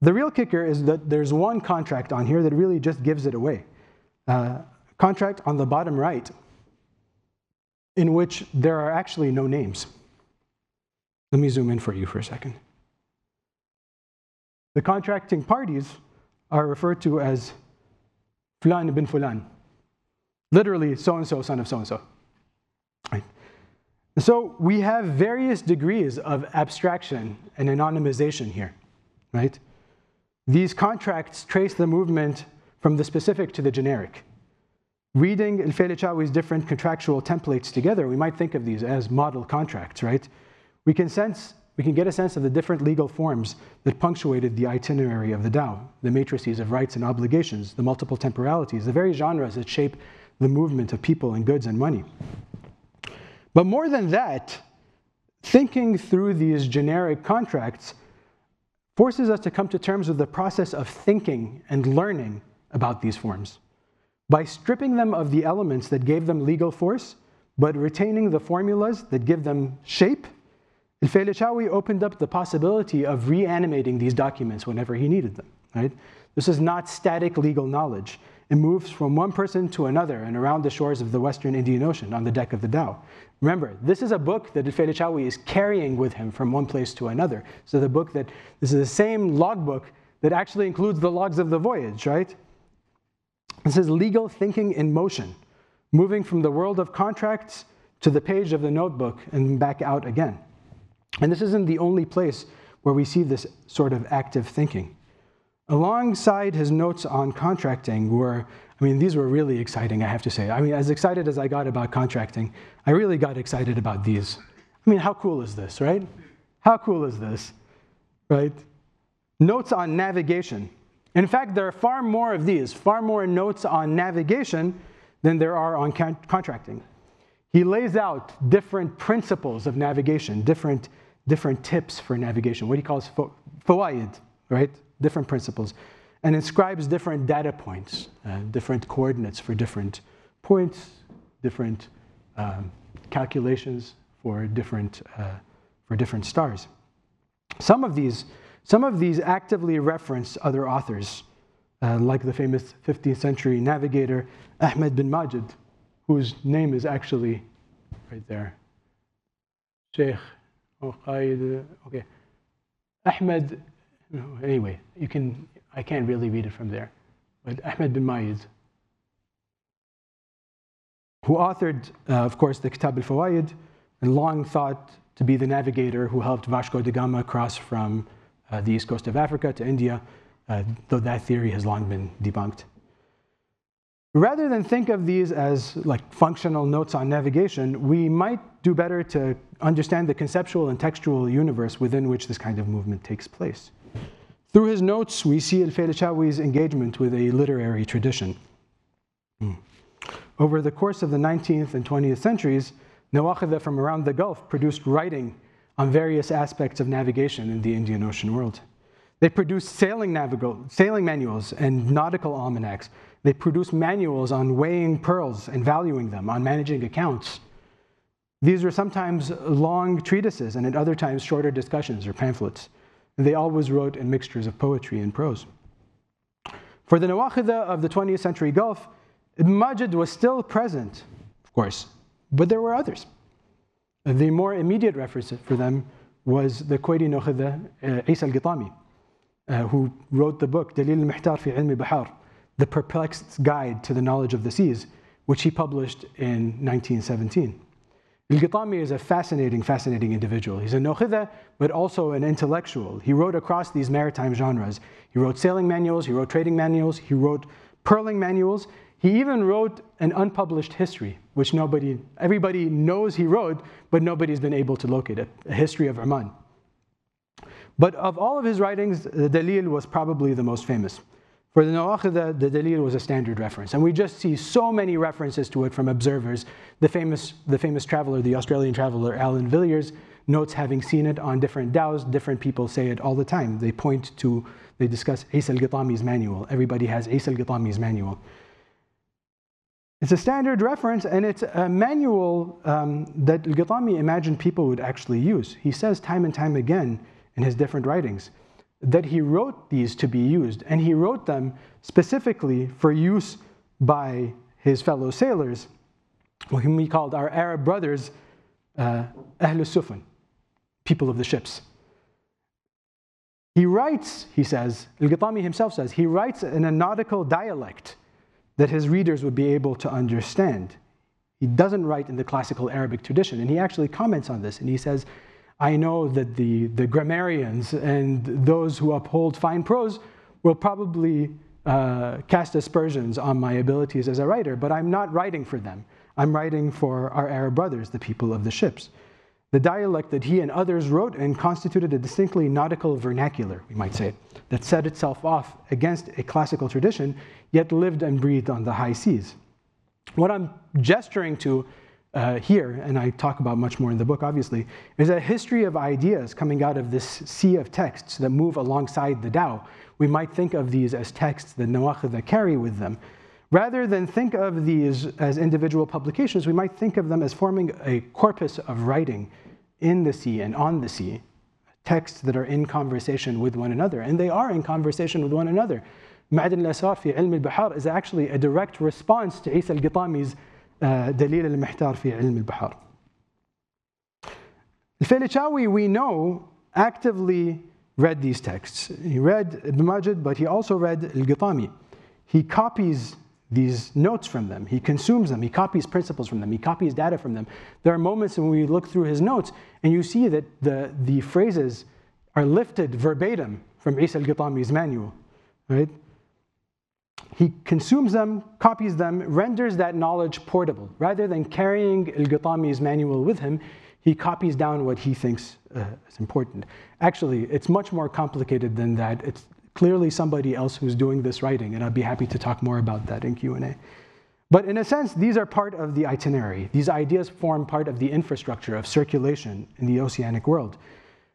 the real kicker is that there's one contract on here that really just gives it away. Uh, contract on the bottom right, in which there are actually no names. Let me zoom in for you for a second. The contracting parties are referred to as Fulan ibn Fulan, literally so and so, son of so and so. Right. So we have various degrees of abstraction and anonymization here, right? These contracts trace the movement from the specific to the generic. Reading Al-Faylachawi's different contractual templates together, we might think of these as model contracts, right? We can sense, we can get a sense of the different legal forms that punctuated the itinerary of the dhow, the matrices of rights and obligations, the multiple temporalities, the very genres that shape the movement of people and goods and money. But more than that, thinking through these generic contracts forces us to come to terms with the process of thinking and learning about these forms. By stripping them of the elements that gave them legal force, but retaining the formulas that give them shape, Al-Faylachawi opened up the possibility of reanimating these documents whenever he needed them. Right? This is not static legal knowledge. It moves from one person to another and around the shores of the Western Indian Ocean on the deck of the dhow. Remember, this is a book that Al-Faylachawi is carrying with him from one place to another. So the book that, this is the same logbook that actually includes the logs of the voyage, right? This is legal thinking in motion, moving from the world of contracts to the page of the notebook and back out again. And this isn't the only place where we see this sort of active thinking. Alongside his notes on contracting were, I mean, these were really exciting, I have to say. I mean, as excited as I got about contracting, I really got excited about these. I mean, how cool is this, right? How cool is this, right? Notes on navigation. In fact, there are far more of these, far more notes on navigation than there are on contracting. He lays out different principles of navigation, different, different tips for navigation, what he calls fawaid, right? different principles, and inscribes different data points, uh, different coordinates for different points, different um, calculations for different, uh, for different stars. Some of these, some of these actively reference other authors, uh, like the famous 15th century navigator Ahmed bin Majid, whose name is actually right there. Sheikh, okay. Ahmed anyway, you can, I can't really read it from there. But Ahmed bin Majid, who authored, uh, of course, the Kitab al Fawaid, and long thought to be the navigator who helped Vasco da Gama cross from uh, the east coast of Africa to India, uh, though that theory has long been debunked. Rather than think of these as like functional notes on navigation, we might do better to understand the conceptual and textual universe within which this kind of movement takes place. Through his notes, we see Al-Faylachawi's engagement with a literary tradition. Over the course of the 19th and 20th centuries, Nawakhida from around the Gulf produced writing on various aspects of navigation in the Indian Ocean world. They produced sailing, sailing manuals and nautical almanacs. They produced manuals on weighing pearls and valuing them, on managing accounts. These were sometimes long treatises and at other times shorter discussions or pamphlets they always wrote in mixtures of poetry and prose. For the Nawakhida of the 20th century Gulf, Majid was still present, of course, but there were others. The more immediate reference for them was the Kuwaiti Nawakhida, uh, Isa al-Gitami, uh, who wrote the book Dalil al-Mihtar fi Ilmi Bahar, The Perplexed Guide to the Knowledge of the Seas, which he published in 1917. Al-Gitami is a fascinating, fascinating individual. He's a nokhida, but also an intellectual. He wrote across these maritime genres. He wrote sailing manuals, he wrote trading manuals, he wrote pearling manuals. He even wrote an unpublished history, which nobody, everybody knows he wrote, but nobody's been able to locate it, a history of Oman. But of all of his writings, the Dalil was probably the most famous. For the Nawakhida, the Dalil was a standard reference. And we just see so many references to it from observers. The famous, the famous traveler, the Australian traveler Alan Villiers, notes having seen it on different dhows. Different people say it all the time. They point to, they discuss Isa al-Gitami's manual. Everybody has Isa al-Gitami's manual. It's a standard reference, and it's a manual um, that al-Gitami imagined people would actually use. He says time and time again, in his different writings that he wrote these to be used, and he wrote them specifically for use by his fellow sailors, whom he called our Arab brothers, uh, Ahl Sufun, people of the ships. He writes, he says, Al-Gitami himself says, he writes in a nautical dialect that his readers would be able to understand. He doesn't write in the classical Arabic tradition, and he actually comments on this, and he says, I know that the, the grammarians and those who uphold fine prose will probably uh, cast aspersions on my abilities as a writer, but I'm not writing for them. I'm writing for our Arab brothers, the people of the ships. The dialect that he and others wrote in constituted a distinctly nautical vernacular, we might say, that set itself off against a classical tradition, yet lived and breathed on the high seas. What I'm gesturing to uh, here, and I talk about much more in the book, obviously, is a history of ideas coming out of this sea of texts that move alongside the dhow. We might think of these as texts that Nawakhida carry with them. Rather than think of these as individual publications, we might think of them as forming a corpus of writing in the sea and on the sea, texts that are in conversation with one another. And they are in conversation with one another. Ma'adan al-Asrar ilm al-Bahar is actually a direct response to Isa al-Gitami's دليل المحتار في علم البحار. Al-Faylachawi, we know, actively read these texts. He read Ibn Majid, but he also read Al-Gitami. He copies these notes from them. He consumes them. He copies principles from them. He copies data from them. There are moments when we look through his notes and you see that the, the phrases are lifted verbatim from Isa al-Gitami's manual, right? He consumes them, copies them, renders that knowledge portable. Rather than carrying Al-Gitami's manual with him, he copies down what he thinks uh, is important. Actually, it's much more complicated than that. It's clearly somebody else who's doing this writing, and I'd be happy to talk more about that in Q&A. But in a sense, these are part of the itinerary. These ideas form part of the infrastructure of circulation in the oceanic world.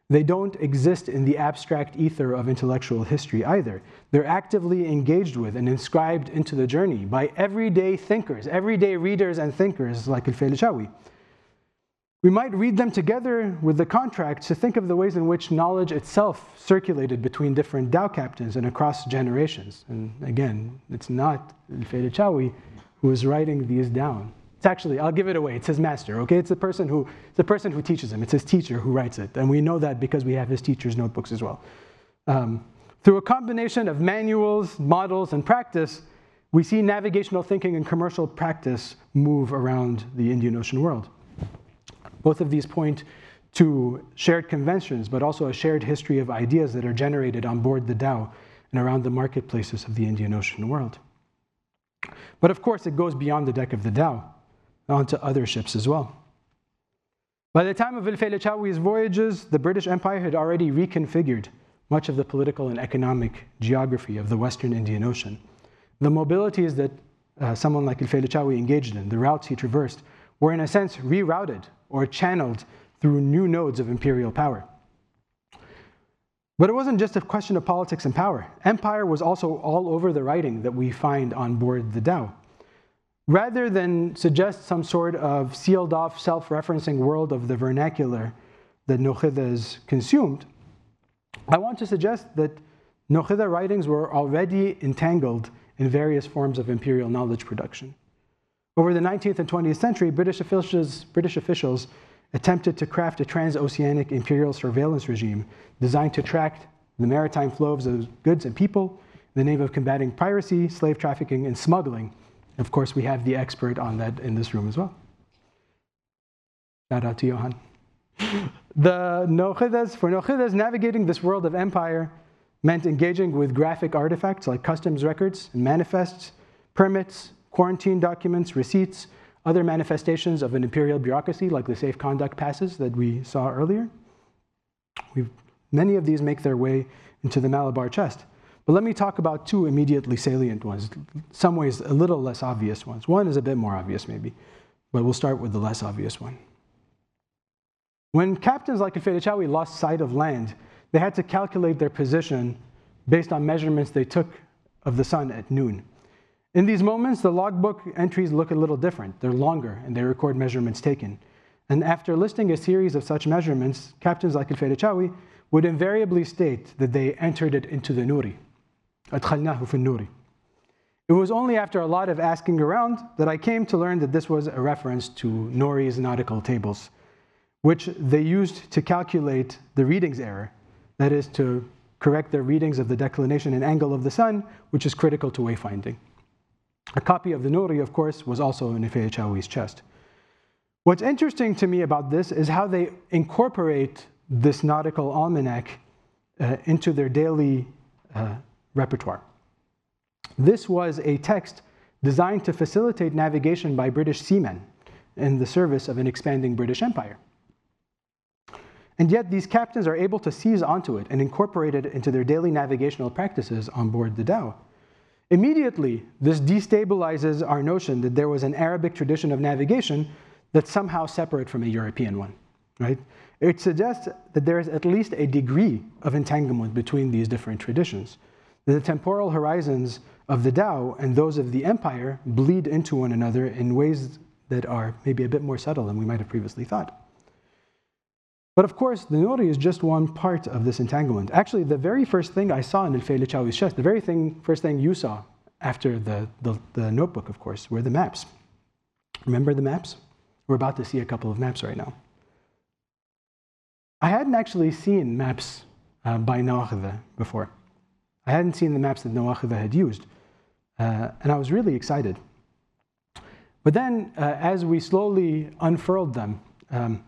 They don't exist in the abstract ether of intellectual history either. They're actively engaged with and inscribed into the journey by everyday thinkers, everyday readers and thinkers like Al-Faylachawi. We might read them together with the contract to think of the ways in which knowledge itself circulated between different dhow captains and across generations. And again, it's not Al-Faylachawi who is writing these down. It's actually, I'll give it away. It's his master, okay? It's the person who, the person who teaches him. It's his teacher who writes it. And we know that because we have his teacher's notebooks as well. Um, through a combination of manuals, models, and practice, we see navigational thinking and commercial practice move around the Indian Ocean world. Both of these point to shared conventions, but also a shared history of ideas that are generated on board the dhow and around the marketplaces of the Indian Ocean world. But of course, it goes beyond the deck of the dhow onto other ships as well. By the time of Al-Faylachawi's voyages, the British Empire had already reconfigured much of the political and economic geography of the Western Indian Ocean. The mobilities that uh, someone like Al-Faylachawi engaged in, the routes he traversed, were in a sense rerouted or channeled through new nodes of imperial power. But it wasn't just a question of politics and power. Empire was also all over the writing that we find on board the dhow. Rather than suggest some sort of sealed off, self referencing world of the vernacular that Nokhida has consumed, I want to suggest that Nokhida writings were already entangled in various forms of imperial knowledge production. Over the 19th and 20th century, British officials, British officials attempted to craft a transoceanic imperial surveillance regime designed to track the maritime flows of goods and people in the name of combating piracy, slave trafficking, and smuggling. Of course, we have the expert on that in this room as well. Shout out to Johan. The Nochidas, for Nochidas, navigating this world of empire meant engaging with graphic artifacts like customs records and manifests, permits, quarantine documents, receipts, other manifestations of an imperial bureaucracy like the safe conduct passes that we saw earlier. We've, many of these make their way into the Malabar chest. But let me talk about two immediately salient ones, some ways a little less obvious ones. One is a bit more obvious, maybe, but we'll start with the less obvious one. When captains like Ifedechawi lost sight of land, they had to calculate their position based on measurements they took of the sun at noon. In these moments, the logbook entries look a little different. They're longer and they record measurements taken. And after listing a series of such measurements, captains like Al would invariably state that they entered it into the Norie. It was only after a lot of asking around that I came to learn that this was a reference to Norie's nautical tables, which they used to calculate the readings error, that is, to correct their readings of the declination and angle of the sun, which is critical to wayfinding. A copy of the Norie, of course, was also in Ifei Chawi's chest. What's interesting to me about this is how they incorporate this nautical almanac uh, into their daily uh, repertoire. This was a text designed to facilitate navigation by British seamen in the service of an expanding British Empire. And yet, these captains are able to seize onto it and incorporate it into their daily navigational practices on board the dhow. Immediately, this destabilizes our notion that there was an Arabic tradition of navigation that's somehow separate from a European one, right? It suggests that there is at least a degree of entanglement between these different traditions. The temporal horizons of the dhow and those of the empire bleed into one another in ways that are maybe a bit more subtle than we might have previously thought. But of course, the Norie is just one part of this entanglement. Actually, the very first thing I saw in El Chawi's chest, the very thing, first thing you saw after the, the, the notebook, of course, were the maps. Remember the maps? We're about to see a couple of maps right now. I hadn't actually seen maps uh, by Nawakhdha before. I hadn't seen the maps that Nawakhdha had used. Uh, and I was really excited. But then, uh, as we slowly unfurled them, um,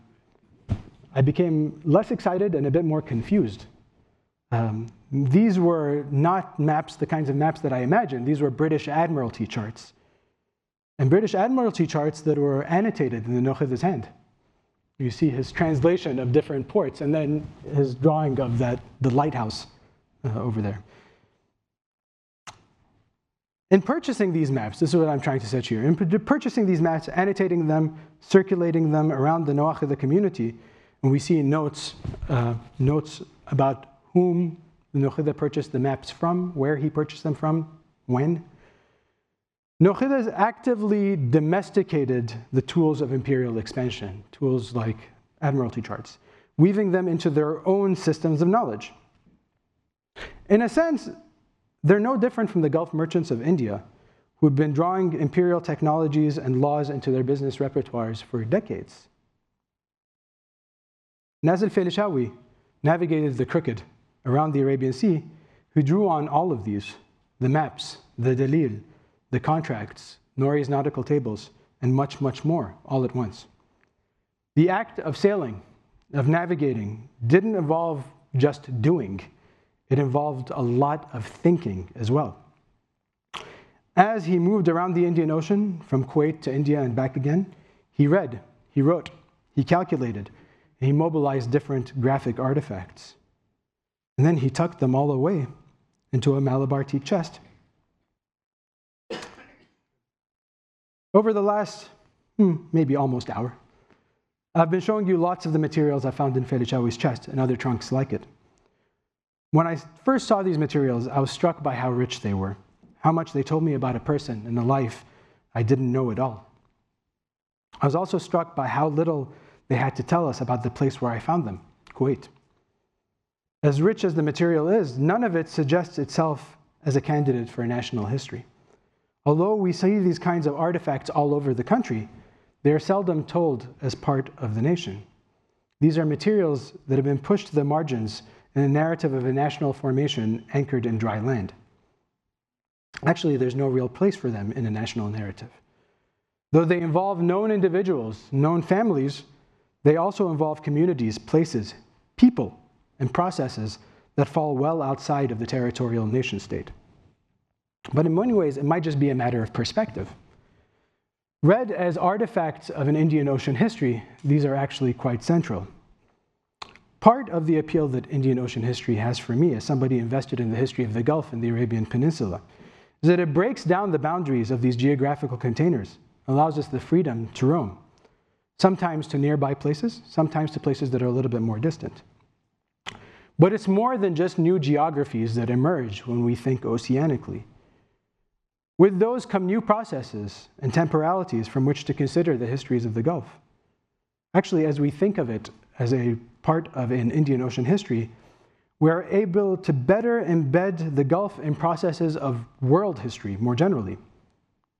I became less excited and a bit more confused. Um, these were not maps, the kinds of maps that I imagined. These were British Admiralty charts. And British Admiralty charts that were annotated in the Nokhid's hand. You see his translation of different ports and then his drawing of that, the lighthouse uh, over there. In purchasing these maps, this is what I'm trying to set here. In purchasing these maps, annotating them, circulating them around the Noakhida community, and we see notes, uh, notes about whom the Nokhida purchased the maps from, where he purchased them from, when. Nokhida has actively domesticated the tools of imperial expansion, tools like admiralty charts, weaving them into their own systems of knowledge. In a sense, they're no different from the Gulf merchants of India, who have been drawing imperial technologies and laws into their business repertoires for decades. Nazil Felishawi navigated the crooked around the Arabian Sea, who drew on all of these the maps, the dalil, the contracts, Norie's nautical tables, and much, much more all at once. The act of sailing, of navigating, didn't involve just doing, it involved a lot of thinking as well. As he moved around the Indian Ocean, from Kuwait to India and back again, he read, he wrote, he calculated, he mobilized different graphic artifacts. And then he tucked them all away into a Malabar teak chest. Over the last, hmm, maybe almost hour, I've been showing you lots of the materials I found in Felichawi's chest and other trunks like it. When I first saw these materials, I was struck by how rich they were, how much they told me about a person and a life I didn't know at all. I was also struck by how little they had to tell us about the place where I found them, Kuwait. As rich as the material is, none of it suggests itself as a candidate for a national history. Although we see these kinds of artifacts all over the country, they are seldom told as part of the nation. These are materials that have been pushed to the margins in a narrative of a national formation anchored in dry land. Actually, there's no real place for them in a national narrative. Though they involve known individuals, known families, they also involve communities, places, people, and processes that fall well outside of the territorial nation state. But in many ways, it might just be a matter of perspective. Read as artifacts of an Indian Ocean history, these are actually quite central. Part of the appeal that Indian Ocean history has for me, as somebody invested in the history of the Gulf and the Arabian Peninsula, is that it breaks down the boundaries of these geographical containers, allows us the freedom to roam, sometimes to nearby places, sometimes to places that are a little bit more distant. But it's more than just new geographies that emerge when we think oceanically. With those come new processes and temporalities from which to consider the histories of the Gulf. Actually, as we think of it as a part of an Indian Ocean history, we are able to better embed the Gulf in processes of world history more generally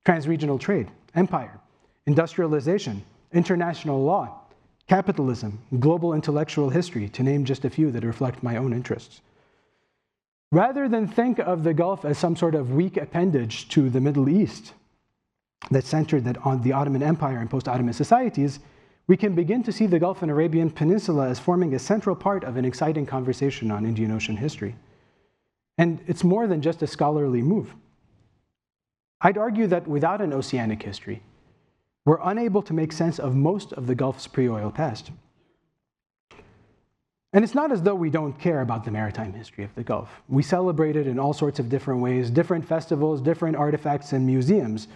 transregional trade, empire, industrialization, international law, capitalism, global intellectual history, to name just a few that reflect my own interests. Rather than think of the Gulf as some sort of weak appendage to the Middle East that centered on the Ottoman Empire and post Ottoman societies, we can begin to see the Gulf and Arabian Peninsula as forming a central part of an exciting conversation on Indian Ocean history. And it's more than just a scholarly move. I'd argue that without an oceanic history, we're unable to make sense of most of the Gulf's pre oil past. And it's not as though we don't care about the maritime history of the Gulf. We celebrate it in all sorts of different ways, different festivals, different artifacts, and museums.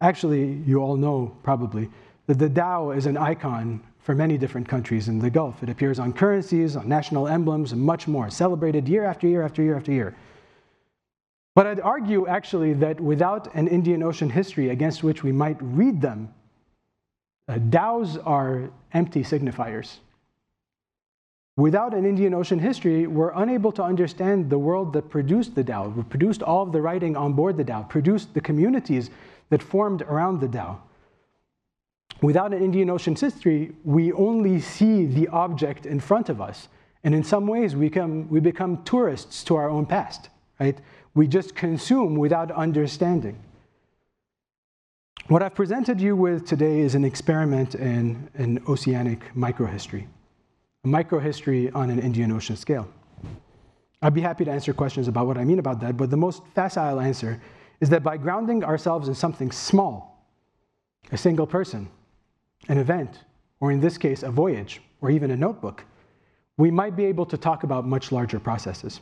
Actually, you all know probably that the dhow is an icon for many different countries in the Gulf. It appears on currencies, on national emblems, and much more, celebrated year after year after year after year. But I'd argue actually that without an Indian Ocean history against which we might read them, uh, dhows are empty signifiers. Without an Indian Ocean history, we're unable to understand the world that produced the dhow, produced all of the writing on board the dhow, produced the communities that formed around the dhow. Without an Indian Ocean history, we only see the object in front of us. And in some ways, we become, we become tourists to our own past, right? We just consume without understanding. What I've presented you with today is an experiment in, an oceanic microhistory a microhistory on an Indian Ocean scale. I'd be happy to answer questions about what I mean about that, but the most facile answer is that by grounding ourselves in something small, a single person, an event, or in this case, a voyage, or even a notebook, we might be able to talk about much larger processes.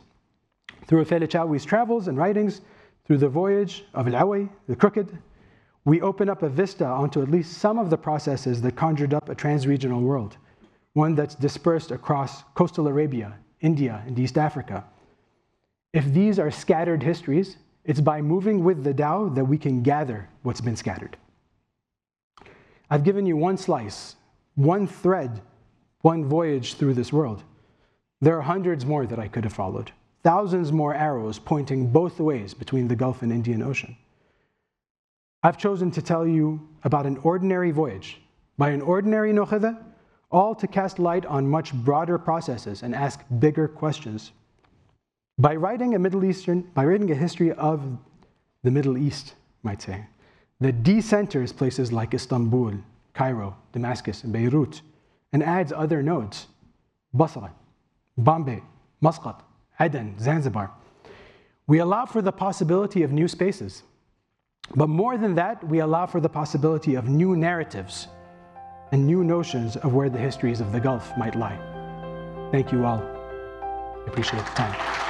Through Othel Echawi's travels and writings, through the voyage of Al the Crooked, we open up a vista onto at least some of the processes that conjured up a transregional world one that's dispersed across coastal Arabia, India, and East Africa. If these are scattered histories, it's by moving with the dhow that we can gather what's been scattered. I've given you one slice, one thread, one voyage through this world. There are hundreds more that I could have followed, thousands more arrows pointing both ways between the Gulf and Indian Ocean. I've chosen to tell you about an ordinary voyage by an ordinary nokhada all to cast light on much broader processes and ask bigger questions. By writing a Middle Eastern, by writing a history of the Middle East, might say, that decenters places like Istanbul, Cairo, Damascus, and Beirut, and adds other nodes, Basra, Bombay, Muscat, Aden, Zanzibar. We allow for the possibility of new spaces. But more than that, we allow for the possibility of new narratives and new notions of where the histories of the Gulf might lie. Thank you all. I appreciate the time.